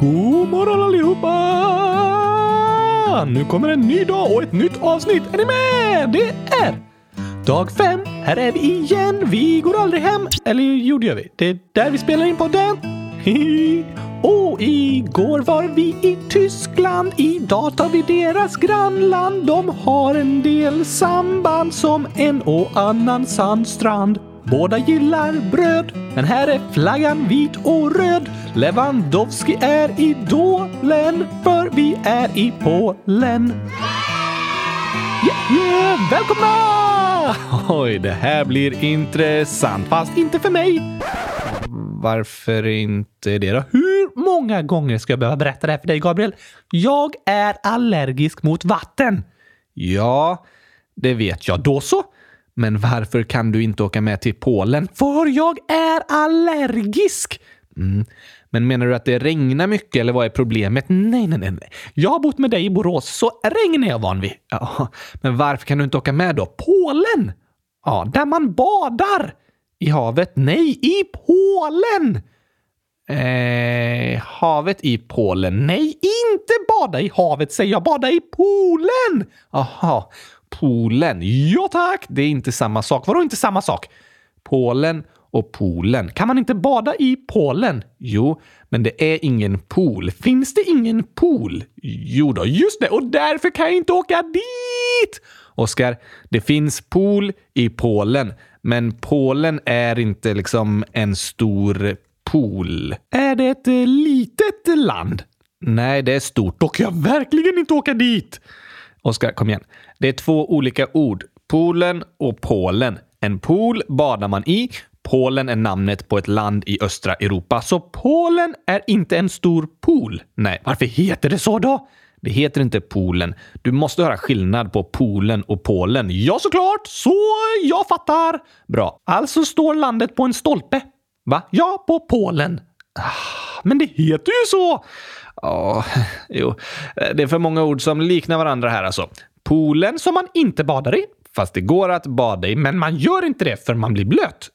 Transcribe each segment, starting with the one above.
God morgon allihopa! Nu kommer en ny dag och ett nytt avsnitt. Är ni med? Det är dag fem. Här är vi igen. Vi går aldrig hem. Eller jo, det gör vi. Det är där vi spelar in podden. Och igår var vi i Tyskland. Idag tar vi deras grannland. De har en del samband som en och annan sandstrand. Båda gillar bröd, men här är flaggan vit och röd. Lewandowski är idolen, för vi är i Polen. Yeah, yeah, välkomna! Oj, det här blir intressant, fast inte för mig. Varför inte det då? Hur många gånger ska jag behöva berätta det här för dig, Gabriel? Jag är allergisk mot vatten. Ja, det vet jag. Då så. Men varför kan du inte åka med till Polen? För jag är allergisk! Mm. Men menar du att det regnar mycket eller vad är problemet? Nej, nej, nej. Jag har bott med dig i Borås, så regn är jag van vid. Ja, men varför kan du inte åka med då? Polen! Ja, där man badar! I havet? Nej, i Polen! Eh, havet i Polen? Nej, inte bada i havet säger jag. Bada i poolen! Aha, poolen. Ja tack! Det är inte samma sak. Vadå inte samma sak? Polen och poolen. Kan man inte bada i Polen? Jo, men det är ingen pool. Finns det ingen pool? Jo då, just det. Och därför kan jag inte åka dit! Oskar, det finns pool i Polen, men Polen är inte liksom en stor pool. Är det ett eh, litet land? Nej, det är stort. Då kan jag verkligen inte åka dit! Oskar, kom igen. Det är två olika ord. Polen och Polen. En pool badar man i. Polen är namnet på ett land i östra Europa. Så Polen är inte en stor pool. Nej, varför heter det så då? Det heter inte Polen. Du måste höra skillnad på Polen och Polen. Ja, såklart! Så jag fattar! Bra. Alltså står landet på en stolpe. Va? Ja, på Polen. Ah, men det heter ju så! Ja, jo. Det är för många ord som liknar varandra här alltså. Poolen som man inte badar i, fast det går att bada i, men man gör inte det för man blir blöt.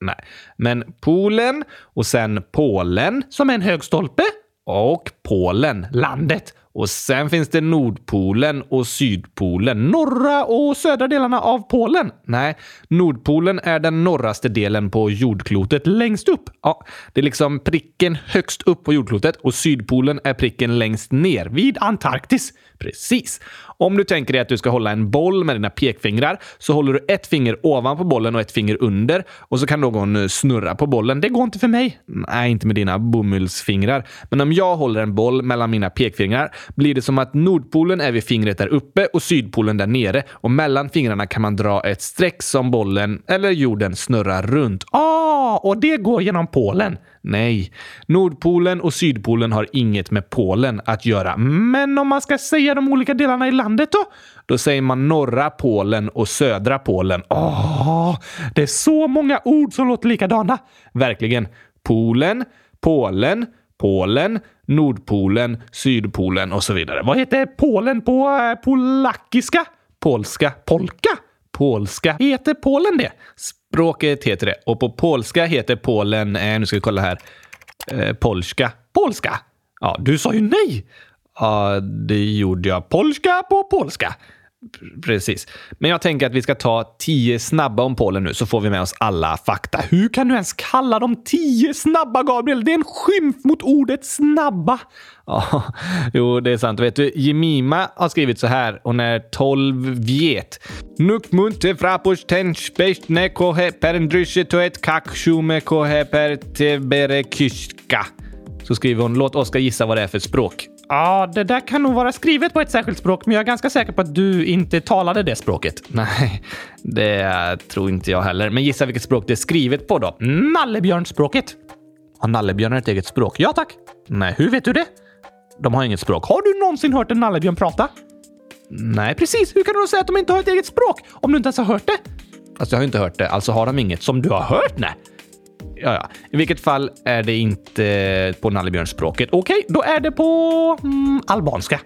Nej, men poolen och sen Polen som är en hög stolpe och Polen, landet. Och sen finns det Nordpolen och Sydpolen. Norra och södra delarna av Polen? Nej, Nordpolen är den norraste delen på jordklotet längst upp. Ja, det är liksom pricken högst upp på jordklotet och Sydpolen är pricken längst ner vid Antarktis. Precis. Om du tänker dig att du ska hålla en boll med dina pekfingrar så håller du ett finger ovanpå bollen och ett finger under och så kan någon eh, snurra på bollen. Det går inte för mig. Nej, inte med dina bomullsfingrar. Men om jag håller en boll mellan mina pekfingrar blir det som att Nordpolen är vid fingret där uppe och Sydpolen där nere och mellan fingrarna kan man dra ett streck som bollen eller jorden snurrar runt. Ah, och det går genom Polen? Nej, Nordpolen och Sydpolen har inget med Polen att göra. Men om man ska säga de olika delarna i landet då? Då säger man norra Polen och södra Polen. Åh, det är så många ord som låter likadana. Verkligen. Polen, Polen, Polen, Nordpolen, Sydpolen och så vidare. Vad heter Polen på eh, polackiska? Polska? Polka? Polska. Heter Polen det? Språket heter det. Och på polska heter Polen, eh, nu ska vi kolla här, eh, polska. Polska? Ja, du sa ju nej! Ja, det gjorde jag. Polska på polska. Precis. Men jag tänker att vi ska ta tio snabba om Polen nu så får vi med oss alla fakta. Hur kan du ens kalla dem tio snabba, Gabriel? Det är en skymf mot ordet snabba. Ja, jo, det är sant. Vet du, Jemima har skrivit så här. Hon är 12 viet. Nuk munte frapos ten spest ne kohe perendrysche toet kakshume kohe per tebere kyska. Så skriver hon. Låt Oskar gissa vad det är för språk. Ja, det där kan nog vara skrivet på ett särskilt språk, men jag är ganska säker på att du inte talade det språket. Nej, det tror inte jag heller. Men gissa vilket språk det är skrivet på då? Nallebjörnspråket. Har nallebjörnar ett eget språk? Ja, tack. Nej, hur vet du det? De har inget språk. Har du någonsin hört en nallebjörn prata? Nej, precis. Hur kan du då säga att de inte har ett eget språk om du inte ens har hört det? Fast jag har inte hört det, alltså har de inget som du har hört? Nej. Ja, ja. I vilket fall är det inte på nallebjörnsspråket. Okej, okay, då är det på mm, albanska.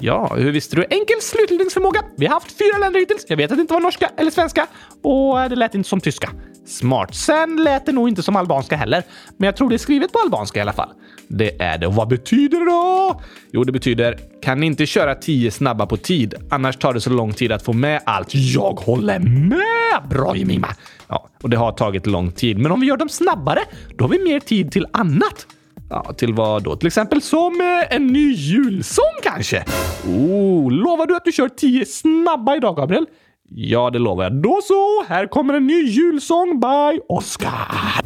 Ja, hur visste du? Enkel slutledningsförmåga. Vi har haft fyra länder hittills. Jag vet att det inte var norska eller svenska och det lät inte som tyska. Smart. Sen lät det nog inte som albanska heller, men jag tror det är skrivet på albanska i alla fall. Det är det. Och vad betyder det då? Jo, det betyder kan ni inte köra tio snabba på tid, annars tar det så lång tid att få med allt. Jag håller med! Bra Jemima! Ja, och det har tagit lång tid, men om vi gör dem snabbare, då har vi mer tid till annat. Ja, till vad då? Till exempel som eh, en ny julsång kanske? Oh, lovar du att du kör tio snabba idag, Gabriel? Ja, det lovar jag. Då så, här kommer en ny julsång by Oscar.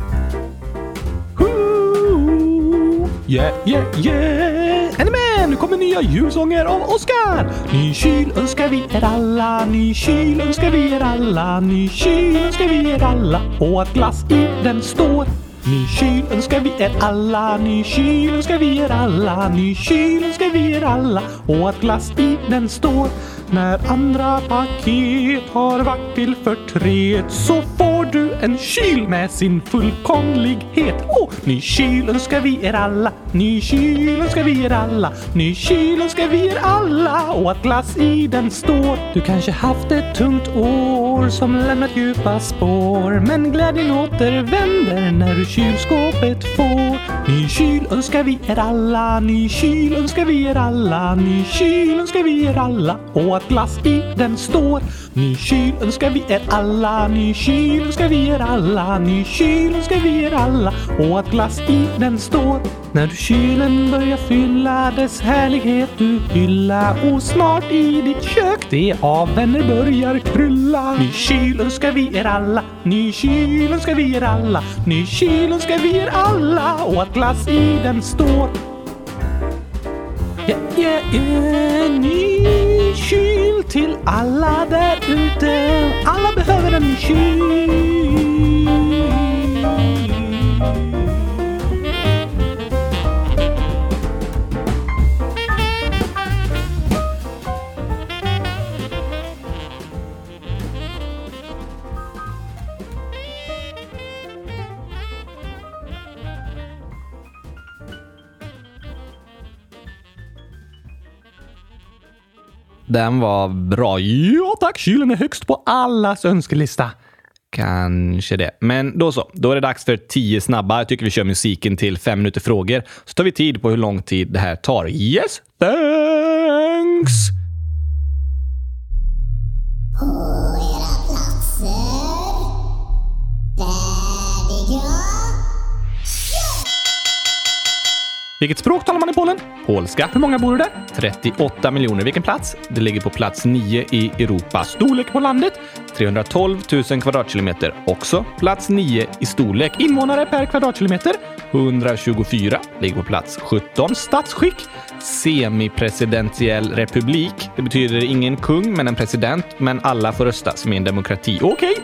Yeah, yeah, yeah! Är ni med? Nu kommer nya julsånger av Oskar! Ny kyl önskar vi er alla, ny kyl önskar vi er alla, ny kyl önskar vi er alla och att glass i den står. Ny kyl önskar vi er alla, ny kyl önskar vi er alla, ny kyl önskar vi er alla och att glass i den står. När andra paket har varit till förtret så får du en kyl med sin fullkomlighet. Åh, ny kyl önskar vi er alla, ny kyl önskar vi er alla, ny kyl önskar vi er alla och att glass i den står. Du kanske haft ett tungt år som lämnat djupa spår, men glädjen återvänder när du kylskåpet får. Ny kyl önskar vi er alla, ny kyl önskar vi er alla, ny kyl önskar vi er alla och att glass i den står. Ny kyl önskar vi er alla, ny kyl önskar vi er alla, ny kyl önskar vi er alla och att glass i den står. När du kylen börjar fylla dess härlighet du hylla och snart i ditt kök det av vänner börjar krylla. Ny kyl önskar vi er alla, ny kyl önskar vi er alla, ny kyl önskar vi er alla och att glass i den står. Ja, ja, ja, ny kyl till alla där ute. Alla behöver en kyl. Den var bra. Ja tack, kylen är högst på allas önskelista. Kanske det. Men då så. Då är det dags för tio snabba. Jag tycker vi kör musiken till fem minuter frågor. Så tar vi tid på hur lång tid det här tar. Yes, thanks! Vilket språk talar man i Polen? Polska. Hur många bor det där? 38 miljoner. Vilken plats? Det ligger på plats 9 i Europa. Storlek på landet? 312 000 kvadratkilometer. Också plats 9 i storlek. Invånare per kvadratkilometer? 124. Ligger på plats 17. Statsskick? Semipresidentiell republik. Det betyder ingen kung, men en president. Men alla får rösta som i en demokrati. Okej.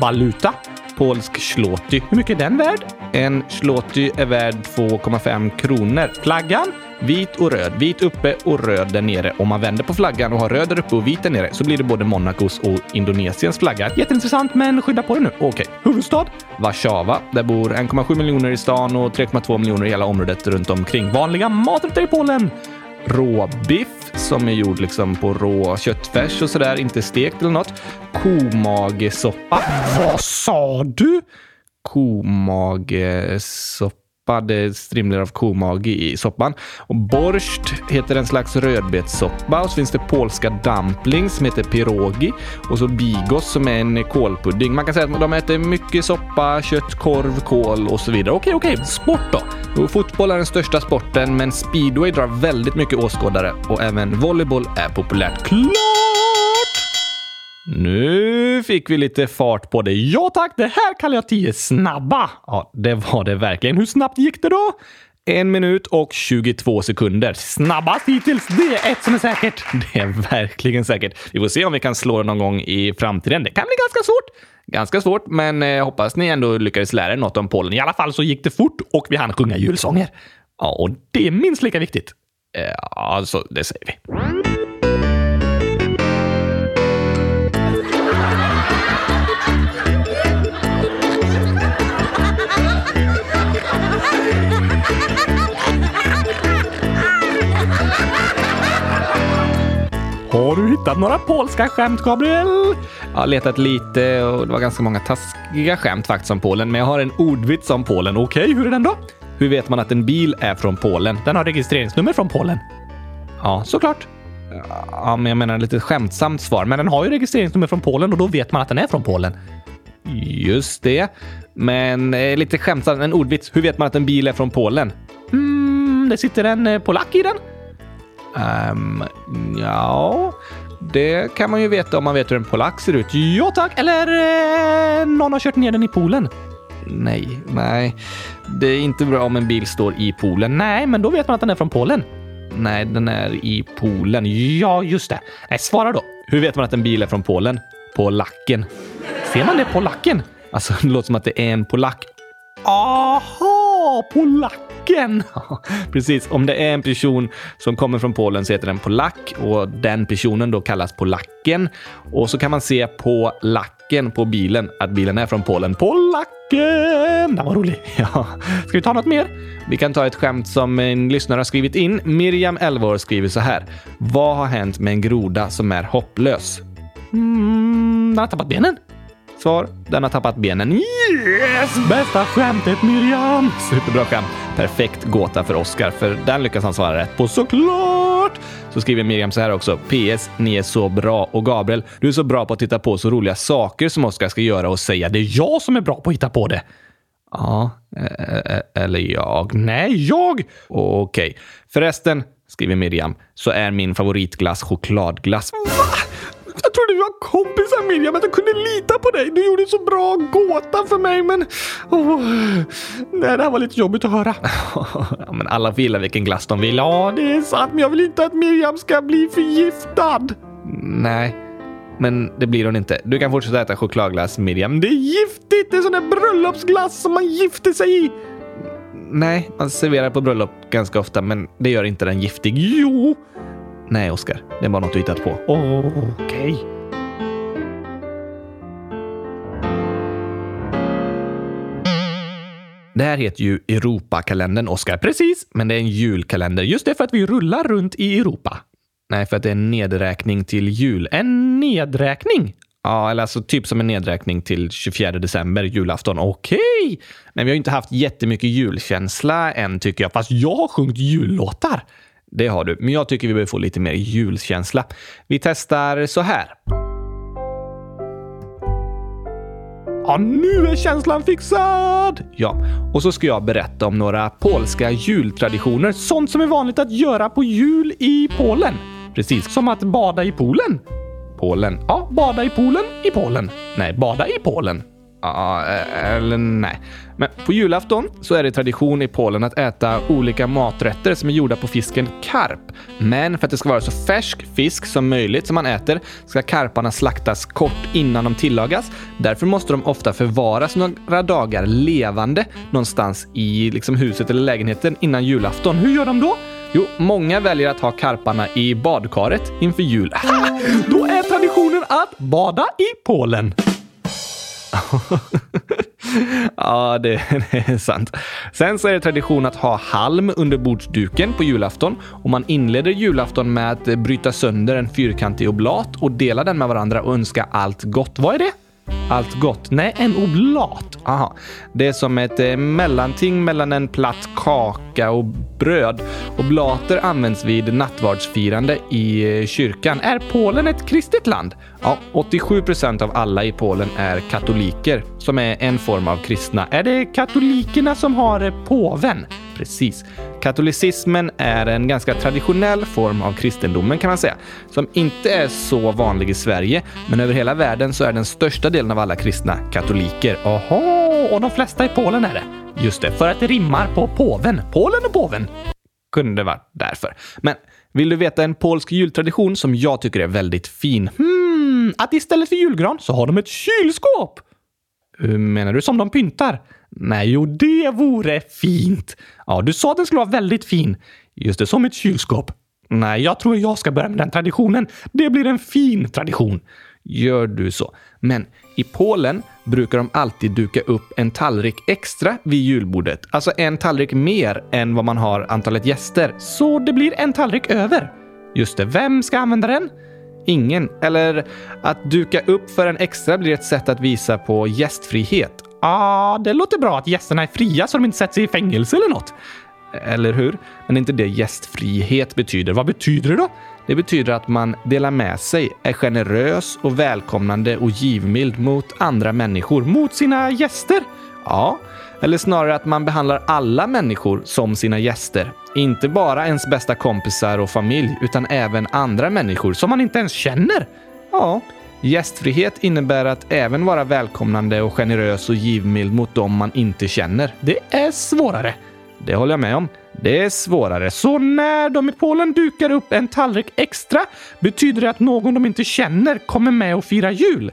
Valuta? Polsk zloty. Hur mycket är den värd? En zloty är värd 2,5 kronor. Flaggan? Vit och röd. Vit uppe och röd där nere. Om man vänder på flaggan och har röd där uppe och vit där nere så blir det både Monacos och Indonesiens flagga. Jätteintressant, men skydda på det nu. Okej. Huvudstad? Warszawa. Där bor 1,7 miljoner i stan och 3,2 miljoner i hela området runt omkring. Vanliga maträtter i Polen? råbiff som är gjord liksom på rå köttfärs och sådär, inte stekt eller något. Komagesoppa. Vad sa du? Komagesoppa. Det eh, strimlar av komage i soppan. Och borscht heter en slags rödbetssoppa och så finns det polska dumplings som heter pirogi och så bigos som är en kålpudding. Man kan säga att de äter mycket soppa, kött, korv, kål och så vidare. Okej, okej. Sport då? Jo, fotboll är den största sporten, men speedway drar väldigt mycket åskådare och även volleyboll är populärt. Klart! Nu fick vi lite fart på det. Ja tack, det här kallar jag 10 snabba. Ja, det var det verkligen. Hur snabbt gick det då? En minut och 22 sekunder. Snabbast hittills. Det är ett som är säkert. Det är verkligen säkert. Vi får se om vi kan slå det någon gång i framtiden. Det kan bli ganska svårt. Ganska svårt, men jag hoppas ni ändå lyckades lära er något om Polen. I alla fall så gick det fort och vi hann sjunga julsånger. Ja, och det är minst lika viktigt. Ja, alltså, det säger vi. Har du hittat några polska skämt, Gabriel? Jag har letat lite och det var ganska många taskiga skämt faktiskt om Polen, men jag har en ordvits om Polen. Okej, hur är den då? Hur vet man att en bil är från Polen? Den har registreringsnummer från Polen. Ja, Såklart. ja men jag menar lite skämtsamt svar. Men Men den har ju registreringsnummer från Polen och då vet man att den är från Polen. just det. Men eh, lite skämtsamt, en ordvits. Hur vet man att en bil är från Polen? Mm, det sitter en eh, polack i den. Um, ja, det kan man ju veta om man vet hur en polack ser ut. Ja tack, eller eh, någon har kört ner den i poolen. Nej, nej. Det är inte bra om en bil står i poolen. Nej, men då vet man att den är från Polen. Nej, den är i poolen. Ja, just det. Nej, svara då. Hur vet man att en bil är från Polen? På lacken. Ser man det på lacken? Alltså, det låter som att det är en polack. Aha, polacken! Precis, om det är en person som kommer från Polen så heter den polack och den personen då kallas polacken. Och så kan man se på lacken på bilen att bilen är från Polen. Polacken! Den var rolig. Ja. Ska vi ta något mer? Vi kan ta ett skämt som en lyssnare har skrivit in. Miriam, 11 år, skriver så här. Vad har hänt med en groda som är hopplös? Mm, den har tappat benen. Svar. Den har tappat benen. Yes! Bästa skämtet, Miriam! Superbra skämt. Perfekt gåta för Oscar, för den lyckas han svara rätt på såklart. Så skriver Miriam så här också. PS. Ni är så bra. Och Gabriel, du är så bra på att titta på så roliga saker som Oscar ska göra och säga. Det är Jag som är bra på att hitta på det. Ja, eh, eh, eh, eller jag. Nej, jag! Okej. Förresten, skriver Miriam, så är min favoritglass chokladglass. Va? Jag trodde vi var kompisar Miriam, att jag kunde lita på dig. Du gjorde en så bra gåta för mig, men... Oh, nej, det här var lite jobbigt att höra. ja, men alla får gilla vilken glass de vill. Ja, det är sant, men jag vill inte att Miriam ska bli förgiftad. Nej, men det blir hon inte. Du kan fortsätta äta chokladglass, Miriam. Det är giftigt! Det är sån där bröllopsglass som man gifter sig i. Nej, man serverar på bröllop ganska ofta, men det gör inte den giftig. Jo! Nej, Oskar. Det är bara något du hittat på. Okej. Det här heter ju Europakalendern, Oskar. Precis. Men det är en julkalender. Just det, för att vi rullar runt i Europa. Nej, för att det är en nedräkning till jul. En nedräkning? Ja, eller alltså typ som en nedräkning till 24 december, julafton. Okej! Men vi har ju inte haft jättemycket julkänsla än, tycker jag. Fast jag har sjungit jullåtar. Det har du, men jag tycker vi behöver få lite mer julkänsla. Vi testar så här. Ja, nu är känslan fixad! Ja, och så ska jag berätta om några polska jultraditioner. Sånt som är vanligt att göra på jul i Polen. Precis, Som att bada i poolen. Polen. Ja, bada i poolen i Polen. Nej, bada i Polen. Ja, eh, eller nej. Men på julafton så är det tradition i Polen att äta olika maträtter som är gjorda på fisken karp. Men för att det ska vara så färsk fisk som möjligt som man äter ska karparna slaktas kort innan de tillagas. Därför måste de ofta förvaras några dagar levande någonstans i liksom huset eller lägenheten innan julafton. Hur gör de då? Jo, många väljer att ha karparna i badkaret inför jul. Ha! Då är traditionen att bada i Polen. ja, det, det är sant. Sen så är det tradition att ha halm under bordsduken på julafton och man inleder julafton med att bryta sönder en fyrkantig oblat och dela den med varandra och önska allt gott. Vad är det? Allt gott? Nej, en oblat. Aha. Det är som ett eh, mellanting mellan en platt kaka och bröd. Oblater används vid nattvardsfirande i eh, kyrkan. Är Polen ett kristet land? Ja, 87 procent av alla i Polen är katoliker, som är en form av kristna. Är det katolikerna som har eh, påven? Precis. Katolicismen är en ganska traditionell form av kristendomen kan man säga, som inte är så vanlig i Sverige, men över hela världen så är den största delen av alla kristna katoliker. Aha! och de flesta i Polen är det. Just det, För att det rimmar på påven. Polen och påven. kunde varit vara därför. Men vill du veta en polsk jultradition som jag tycker är väldigt fin? Hmm, att istället för julgran så har de ett kylskåp. Hur menar du? Som de pyntar. Nej, jo, det vore fint. Ja, du sa att den skulle vara väldigt fin. Just det, som ett kylskåp. Nej, jag tror jag ska börja med den traditionen. Det blir en fin tradition. Gör du så. Men i Polen brukar de alltid duka upp en tallrik extra vid julbordet. Alltså en tallrik mer än vad man har antalet gäster. Så det blir en tallrik över. Just det. Vem ska använda den? ingen. Eller att duka upp för en extra blir ett sätt att visa på gästfrihet. Ja, ah, det låter bra att gästerna är fria så de inte sätts i fängelse eller något. Eller hur? Men det är inte det gästfrihet betyder. Vad betyder det då? Det betyder att man delar med sig, är generös och välkomnande och givmild mot andra människor. Mot sina gäster? Ja, eller snarare att man behandlar alla människor som sina gäster. Inte bara ens bästa kompisar och familj, utan även andra människor som man inte ens känner. Ja, gästfrihet innebär att även vara välkomnande och generös och givmild mot dem man inte känner. Det är svårare. Det håller jag med om. Det är svårare. Så när de i Polen dukar upp en tallrik extra betyder det att någon de inte känner kommer med och firar jul?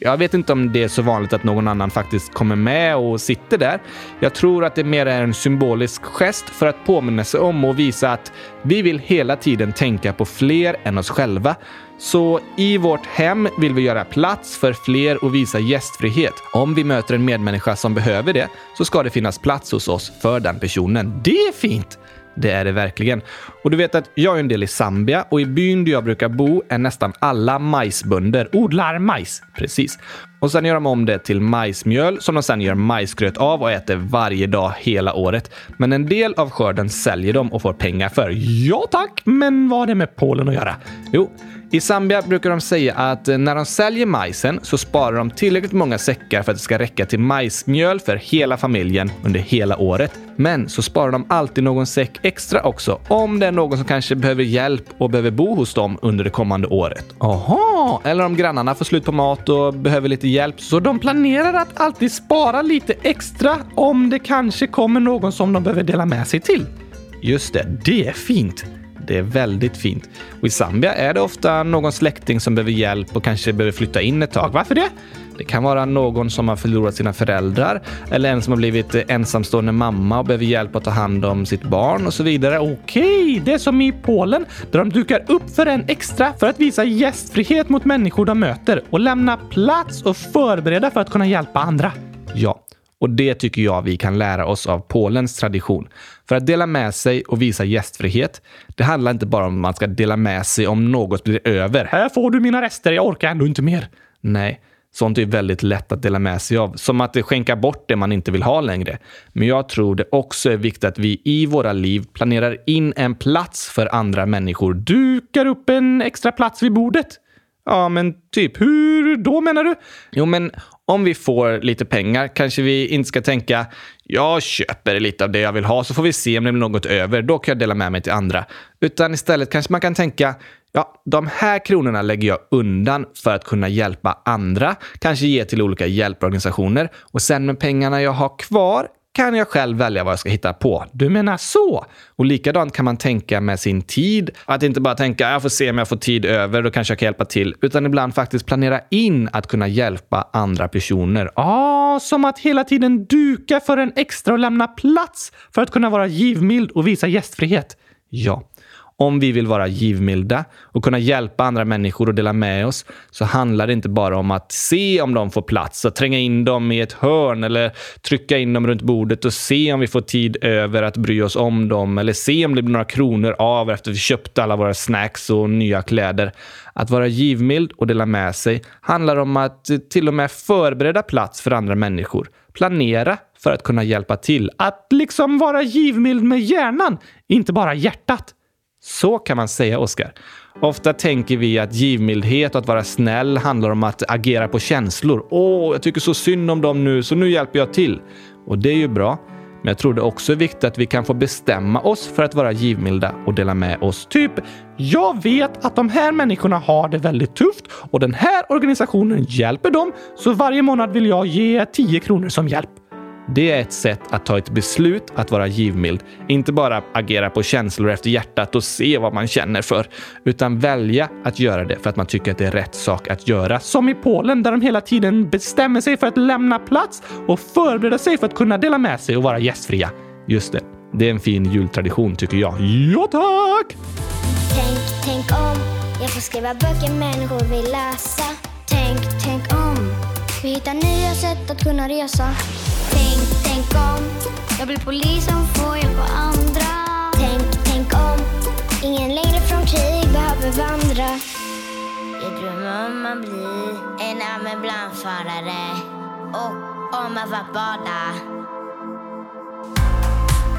Jag vet inte om det är så vanligt att någon annan faktiskt kommer med och sitter där. Jag tror att det mer är en symbolisk gest för att påminna sig om och visa att vi vill hela tiden tänka på fler än oss själva. Så i vårt hem vill vi göra plats för fler och visa gästfrihet. Om vi möter en medmänniska som behöver det så ska det finnas plats hos oss för den personen. Det är fint! Det är det verkligen. Och du vet att jag är en del i Zambia och i byn där jag brukar bo är nästan alla majsbönder odlar majs. Precis. Och sen gör de om det till majsmjöl som de sen gör majsgröt av och äter varje dag hela året. Men en del av skörden säljer de och får pengar för. Ja tack, men vad har det med Polen att göra? Jo, i Zambia brukar de säga att eh, när de säljer majsen så sparar de tillräckligt många säckar för att det ska räcka till majsmjöl för hela familjen under hela året. Men så sparar de alltid någon säck extra också om det är någon som kanske behöver hjälp och behöver bo hos dem under det kommande året. Aha, eller om grannarna får slut på mat och behöver lite hjälp. Så de planerar att alltid spara lite extra om det kanske kommer någon som de behöver dela med sig till. Just det, det är fint. Det är väldigt fint. Och i Zambia är det ofta någon släkting som behöver hjälp och kanske behöver flytta in ett tag. Varför det? Det kan vara någon som har förlorat sina föräldrar eller en som har blivit ensamstående mamma och behöver hjälp att ta hand om sitt barn och så vidare. Okej, det är som i Polen där de dukar upp för en extra för att visa gästfrihet mot människor de möter och lämna plats och förbereda för att kunna hjälpa andra. Ja, och det tycker jag vi kan lära oss av Polens tradition. För att dela med sig och visa gästfrihet, det handlar inte bara om att man ska dela med sig om något blir över. Här får du mina rester, jag orkar ändå inte mer. Nej, sånt är väldigt lätt att dela med sig av. Som att skänka bort det man inte vill ha längre. Men jag tror det också är viktigt att vi i våra liv planerar in en plats för andra människor. Dukar upp en extra plats vid bordet. Ja, men typ. Hur då menar du? Jo, men om vi får lite pengar kanske vi inte ska tänka jag köper lite av det jag vill ha så får vi se om det blir något över. Då kan jag dela med mig till andra. Utan istället kanske man kan tänka ja, de här kronorna lägger jag undan för att kunna hjälpa andra. Kanske ge till olika hjälporganisationer och sen med pengarna jag har kvar kan jag själv välja vad jag ska hitta på. Du menar så? Och likadant kan man tänka med sin tid. Att inte bara tänka jag får se om jag får tid över, då kanske jag kan hjälpa till. Utan ibland faktiskt planera in att kunna hjälpa andra personer. Ah, som att hela tiden duka för en extra och lämna plats för att kunna vara givmild och visa gästfrihet. Ja, om vi vill vara givmilda och kunna hjälpa andra människor och dela med oss så handlar det inte bara om att se om de får plats att tränga in dem i ett hörn eller trycka in dem runt bordet och se om vi får tid över att bry oss om dem eller se om det blir några kronor av efter vi köpte alla våra snacks och nya kläder. Att vara givmild och dela med sig handlar om att till och med förbereda plats för andra människor. Planera för att kunna hjälpa till. Att liksom vara givmild med hjärnan, inte bara hjärtat. Så kan man säga, Oskar. Ofta tänker vi att givmildhet och att vara snäll handlar om att agera på känslor. Åh, jag tycker så synd om dem nu, så nu hjälper jag till. Och det är ju bra. Men jag tror det också är viktigt att vi kan få bestämma oss för att vara givmilda och dela med oss. Typ, jag vet att de här människorna har det väldigt tufft och den här organisationen hjälper dem, så varje månad vill jag ge 10 kronor som hjälp. Det är ett sätt att ta ett beslut att vara givmild. Inte bara agera på känslor efter hjärtat och se vad man känner för, utan välja att göra det för att man tycker att det är rätt sak att göra. Som i Polen där de hela tiden bestämmer sig för att lämna plats och förbereda sig för att kunna dela med sig och vara gästfria. Just det. Det är en fin jultradition tycker jag. Ja, tack! Tänk, tänk om Jag får skriva böcker människor vill läsa Tänk, tänk om vi hittar nya sätt att kunna resa. Tänk, tänk om. Jag blir polis som får hjälpa andra. Tänk, tänk om. Ingen längre från krig behöver vandra. Jag drömmer om att bli en ambulansförare och om att vara bada.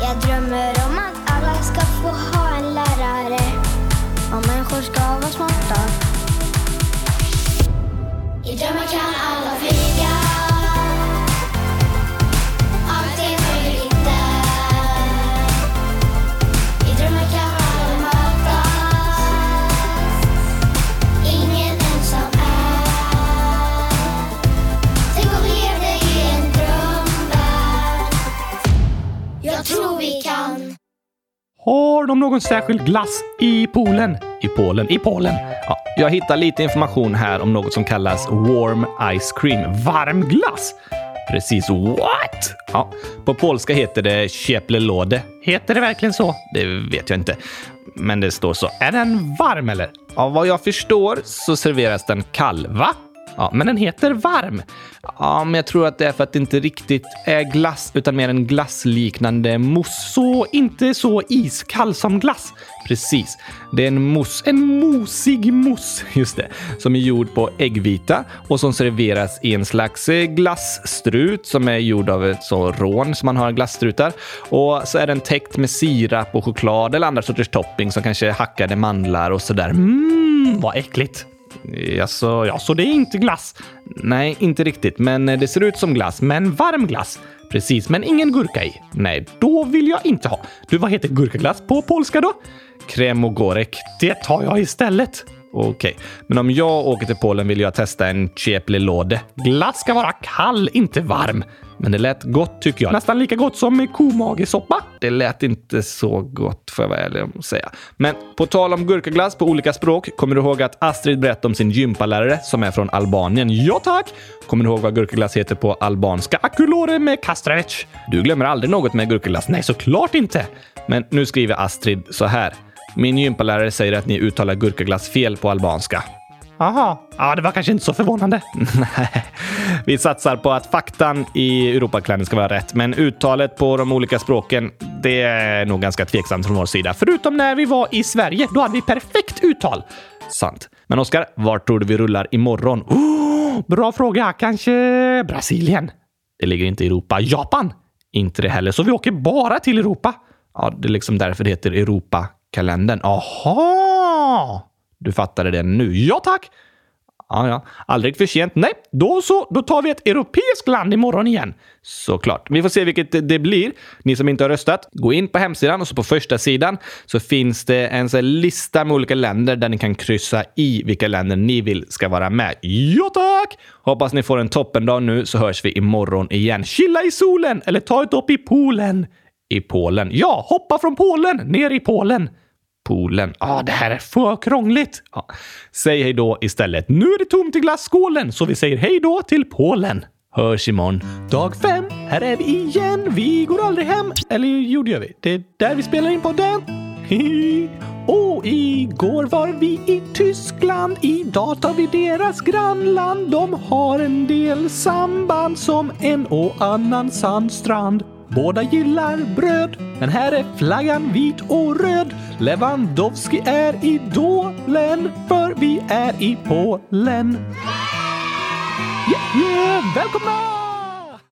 Jag drömmer om att alla ska få ha en lärare. I drömmar kan alla flyga Allt är möjligt där I drömmar kan alla mötas Ingen ensam är Tänk om vi levde i en drömvärld Jag tror vi kan Har de någon särskild glass i poolen? I Polen? I Polen? Ja, jag hittar lite information här om något som kallas warm ice cream. Varm glass? Precis. What? Ja, på polska heter det cieplelode. Heter det verkligen så? Det vet jag inte, men det står så. Är den varm eller? Av vad jag förstår så serveras den kall. Va? Ja, men den heter varm. Ja, men jag tror att det är för att det inte riktigt är glass utan mer en glassliknande mousse. Så inte så iskall som glass. Precis. Det är en mousse. En mosig mousse. Just det. Som är gjord på äggvita och som serveras i en slags eh, glasstrut som är gjord av ett så rån som man har glasstrutar. Och så är den täckt med sirap och choklad eller andra sorters topping som kanske hackade mandlar och sådär. Mmm, vad äckligt. Alltså, Ja, så det är inte glass. nej, inte riktigt, men eh, det ser ut som glass. Men varm glass. Precis, men ingen gurka i. Nej, Då vill jag inte ha. Du, vad heter gurkaglass på polska då? kremogorek. Det tar jag istället. Okej, men om jag åker till Polen vill jag testa en cieplelode. Glass ska vara kall, inte varm. Men det lät gott tycker jag. Nästan lika gott som med komagesoppa. Det lät inte så gott får jag vara ärlig och säga. Men på tal om gurkaglass på olika språk, kommer du ihåg att Astrid berättade om sin gympalärare som är från Albanien? Ja tack! Kommer du ihåg vad gurkaglass heter på albanska? Akulore med kastrevec. Du glömmer aldrig något med gurkaglass. Nej, såklart inte. Men nu skriver Astrid så här. Min gympalärare säger att ni uttalar gurkaglass fel på albanska. Aha. Ja, det var kanske inte så förvånande. Nej, vi satsar på att faktan i Europaklänning ska vara rätt, men uttalet på de olika språken, det är nog ganska tveksamt från vår sida. Förutom när vi var i Sverige. Då hade vi perfekt uttal. Sant. Men Oskar, vart tror du vi rullar imorgon? Oh, bra fråga. Kanske Brasilien? Det ligger inte i Europa. Japan? Inte det heller. Så vi åker bara till Europa? Ja, det är liksom därför det heter Europakalendern. Aha! Du fattade det nu. Ja tack! Ja, ja. Aldrig för sent. Nej, då så. Då tar vi ett europeiskt land imorgon igen. Såklart. Vi får se vilket det blir. Ni som inte har röstat, gå in på hemsidan och så på första sidan så finns det en här lista med olika länder där ni kan kryssa i vilka länder ni vill ska vara med. Ja tack! Hoppas ni får en toppendag nu så hörs vi imorgon igen. Chilla i solen eller ta ett dopp i poolen. I Polen. Ja, hoppa från Polen ner i Polen glasspoolen. Ah, det här är för krångligt. Ja. Säg hej då istället. Nu är det tomt i glasskålen, så vi säger hej då till Polen. Hörs imorgon. Dag fem, här är vi igen. Vi går aldrig hem. Eller jo, det gör vi. Det är där vi spelar in podden. Hihi. Och igår var vi i Tyskland. Idag tar vi deras grannland. De har en del samband som en och annan sandstrand. Båda gillar bröd, men här är flaggan vit och röd. Lewandowski är idolen, för vi är i Polen. Yeah, yeah, välkomna!